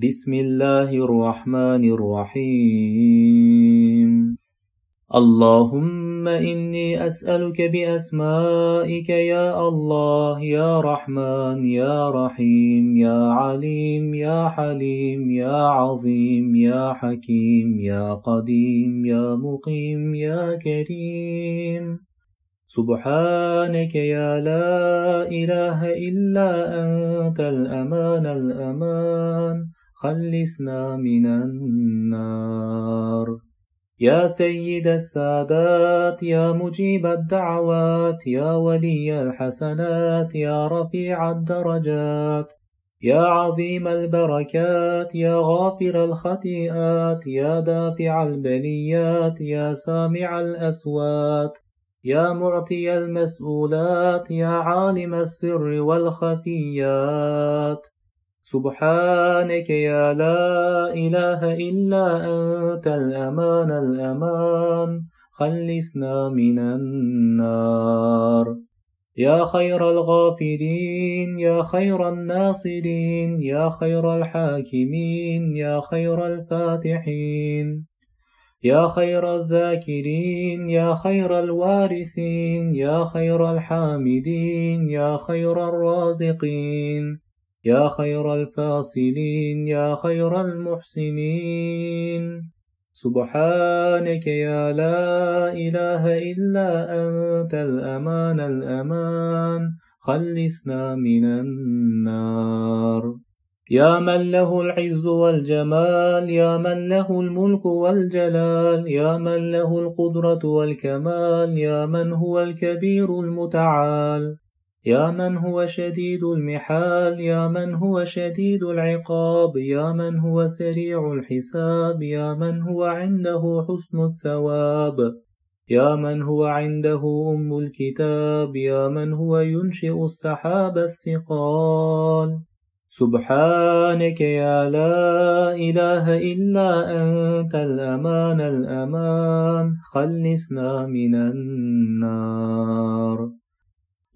بسم الله الرحمن الرحيم اللهم إني أسألك بأسمائك يا الله يا رحمن يا رحيم يا عليم يا حليم يا عظيم يا حكيم يا قديم يا مقيم يا كريم سبحانك يا لا إله إلا أنت الأمان الأمان خلصنا من النار. يا سيد السادات يا مجيب الدعوات يا ولي الحسنات يا رفيع الدرجات يا عظيم البركات يا غافر الخطيئات يا دافع البليات يا سامع الأصوات يا معطي المسؤولات يا عالم السر والخفيات. سبحانك يا لا إله إلا أنت الأمان الأمان. خلصنا من النار. يا خير الغافرين يا خير الناصرين يا خير الحاكمين يا خير الفاتحين. يا خير الذاكرين يا خير الوارثين يا خير الحامدين يا خير الرازقين. يا خير الفاصلين يا خير المحسنين. سبحانك يا لا إله إلا أنت الأمان الأمان. خلصنا من النار. يا من له العز والجمال يا من له الملك والجلال. يا من له القدرة والكمال يا من هو الكبير المتعال. يا من هو شديد المحال يا من هو شديد العقاب يا من هو سريع الحساب يا من هو عنده حسن الثواب. يا من هو عنده أم الكتاب يا من هو ينشئ السحاب الثقال. سبحانك يا لا إله إلا أنت الأمان الأمان خلصنا من النار.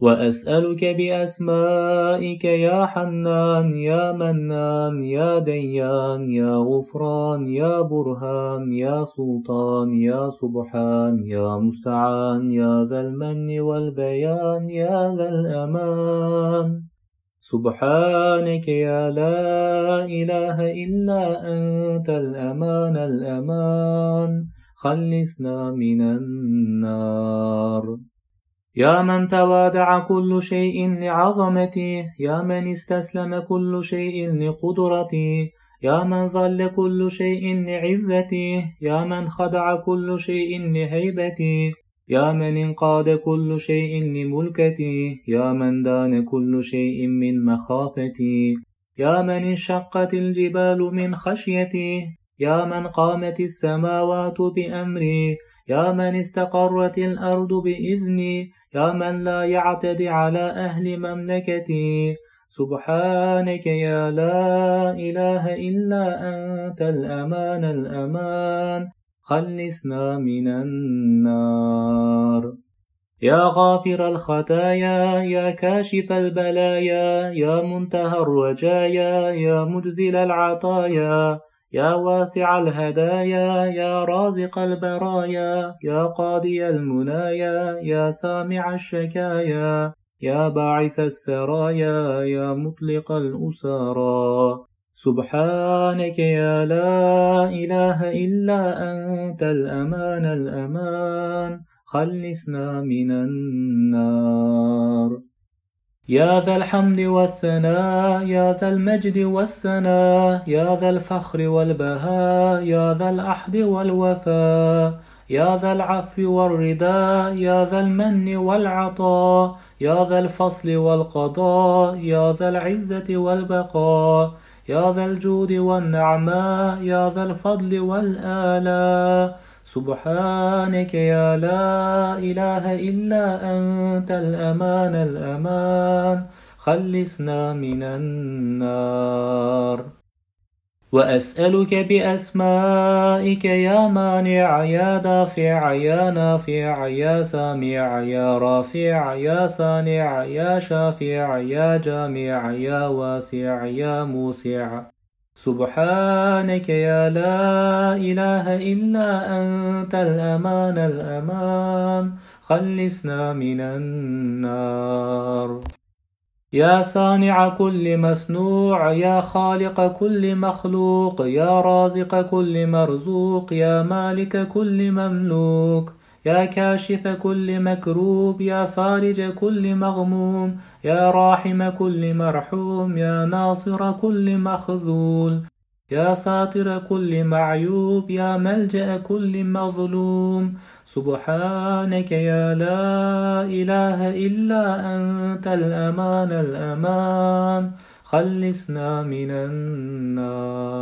وأسألك بأسمائك يا حنان يا منان يا ديان يا غفران يا برهان يا سلطان يا سبحان يا مستعان يا ذا المن والبيان يا ذا الأمان. سبحانك يا لا إله إلا أنت الأمان الأمان. خلصنا من النار. يا من توادع كل شيء لعظمته يا من استسلم كل شيء لقدرته يا من ظل كل شيء لعزته يا من خضع كل شيء لهيبته يا من انقاد كل شيء لملكته يا من دان كل شيء من مخافته يا من انشقت الجبال من خشيته يا من قامت السماوات بأمري يا من استقرت الأرض بإذني يا من لا يعتدي على أهل مملكتي. سبحانك يا لا إله إلا أنت الأمان الأمان. خلصنا من النار. يا غافر الخطايا يا كاشف البلايا يا منتهى الرجايا يا مجزل العطايا. يا واسع الهدايا يا رازق البرايا يا قاضي المنايا يا سامع الشكايا يا باعث السرايا يا مطلق الأسارى سبحانك يا لا إله إلا أنت الأمان الأمان. خلصنا من النار. يا ذا الحمد والثناء يا ذا المجد والسناء يا ذا الفخر والبهاء يا ذا العهد والوفاء يا ذا العفو والرضاء يا ذا المن والعطاء يا ذا الفصل والقضاء يا ذا العزة والبقاء يا ذا الجود والنعماء يا ذا الفضل والآلاء سبحانك يا لا إله إلا أنت الأمان الأمان. خلصنا من النار. وأسألك بأسمائك يا مانع يا دافع يا نافع يا سامع يا رافع يا صانع يا شافع يا جامع يا واسع يا موسع. سبحانك يا لا إله إلا أنت الأمان الأمان. خلصنا من النار. يا صانع كل مصنوع يا خالق كل مخلوق يا رازق كل مرزوق يا مالك كل مملوك. يا كاشف كل مكروب يا فارج كل مغموم يا راحم كل مرحوم يا ناصر كل مخذول يا ساطر كل معيوب يا ملجأ كل مظلوم. سبحانك يا لا إله إلا أنت الأمان الأمان. خلصنا من النار.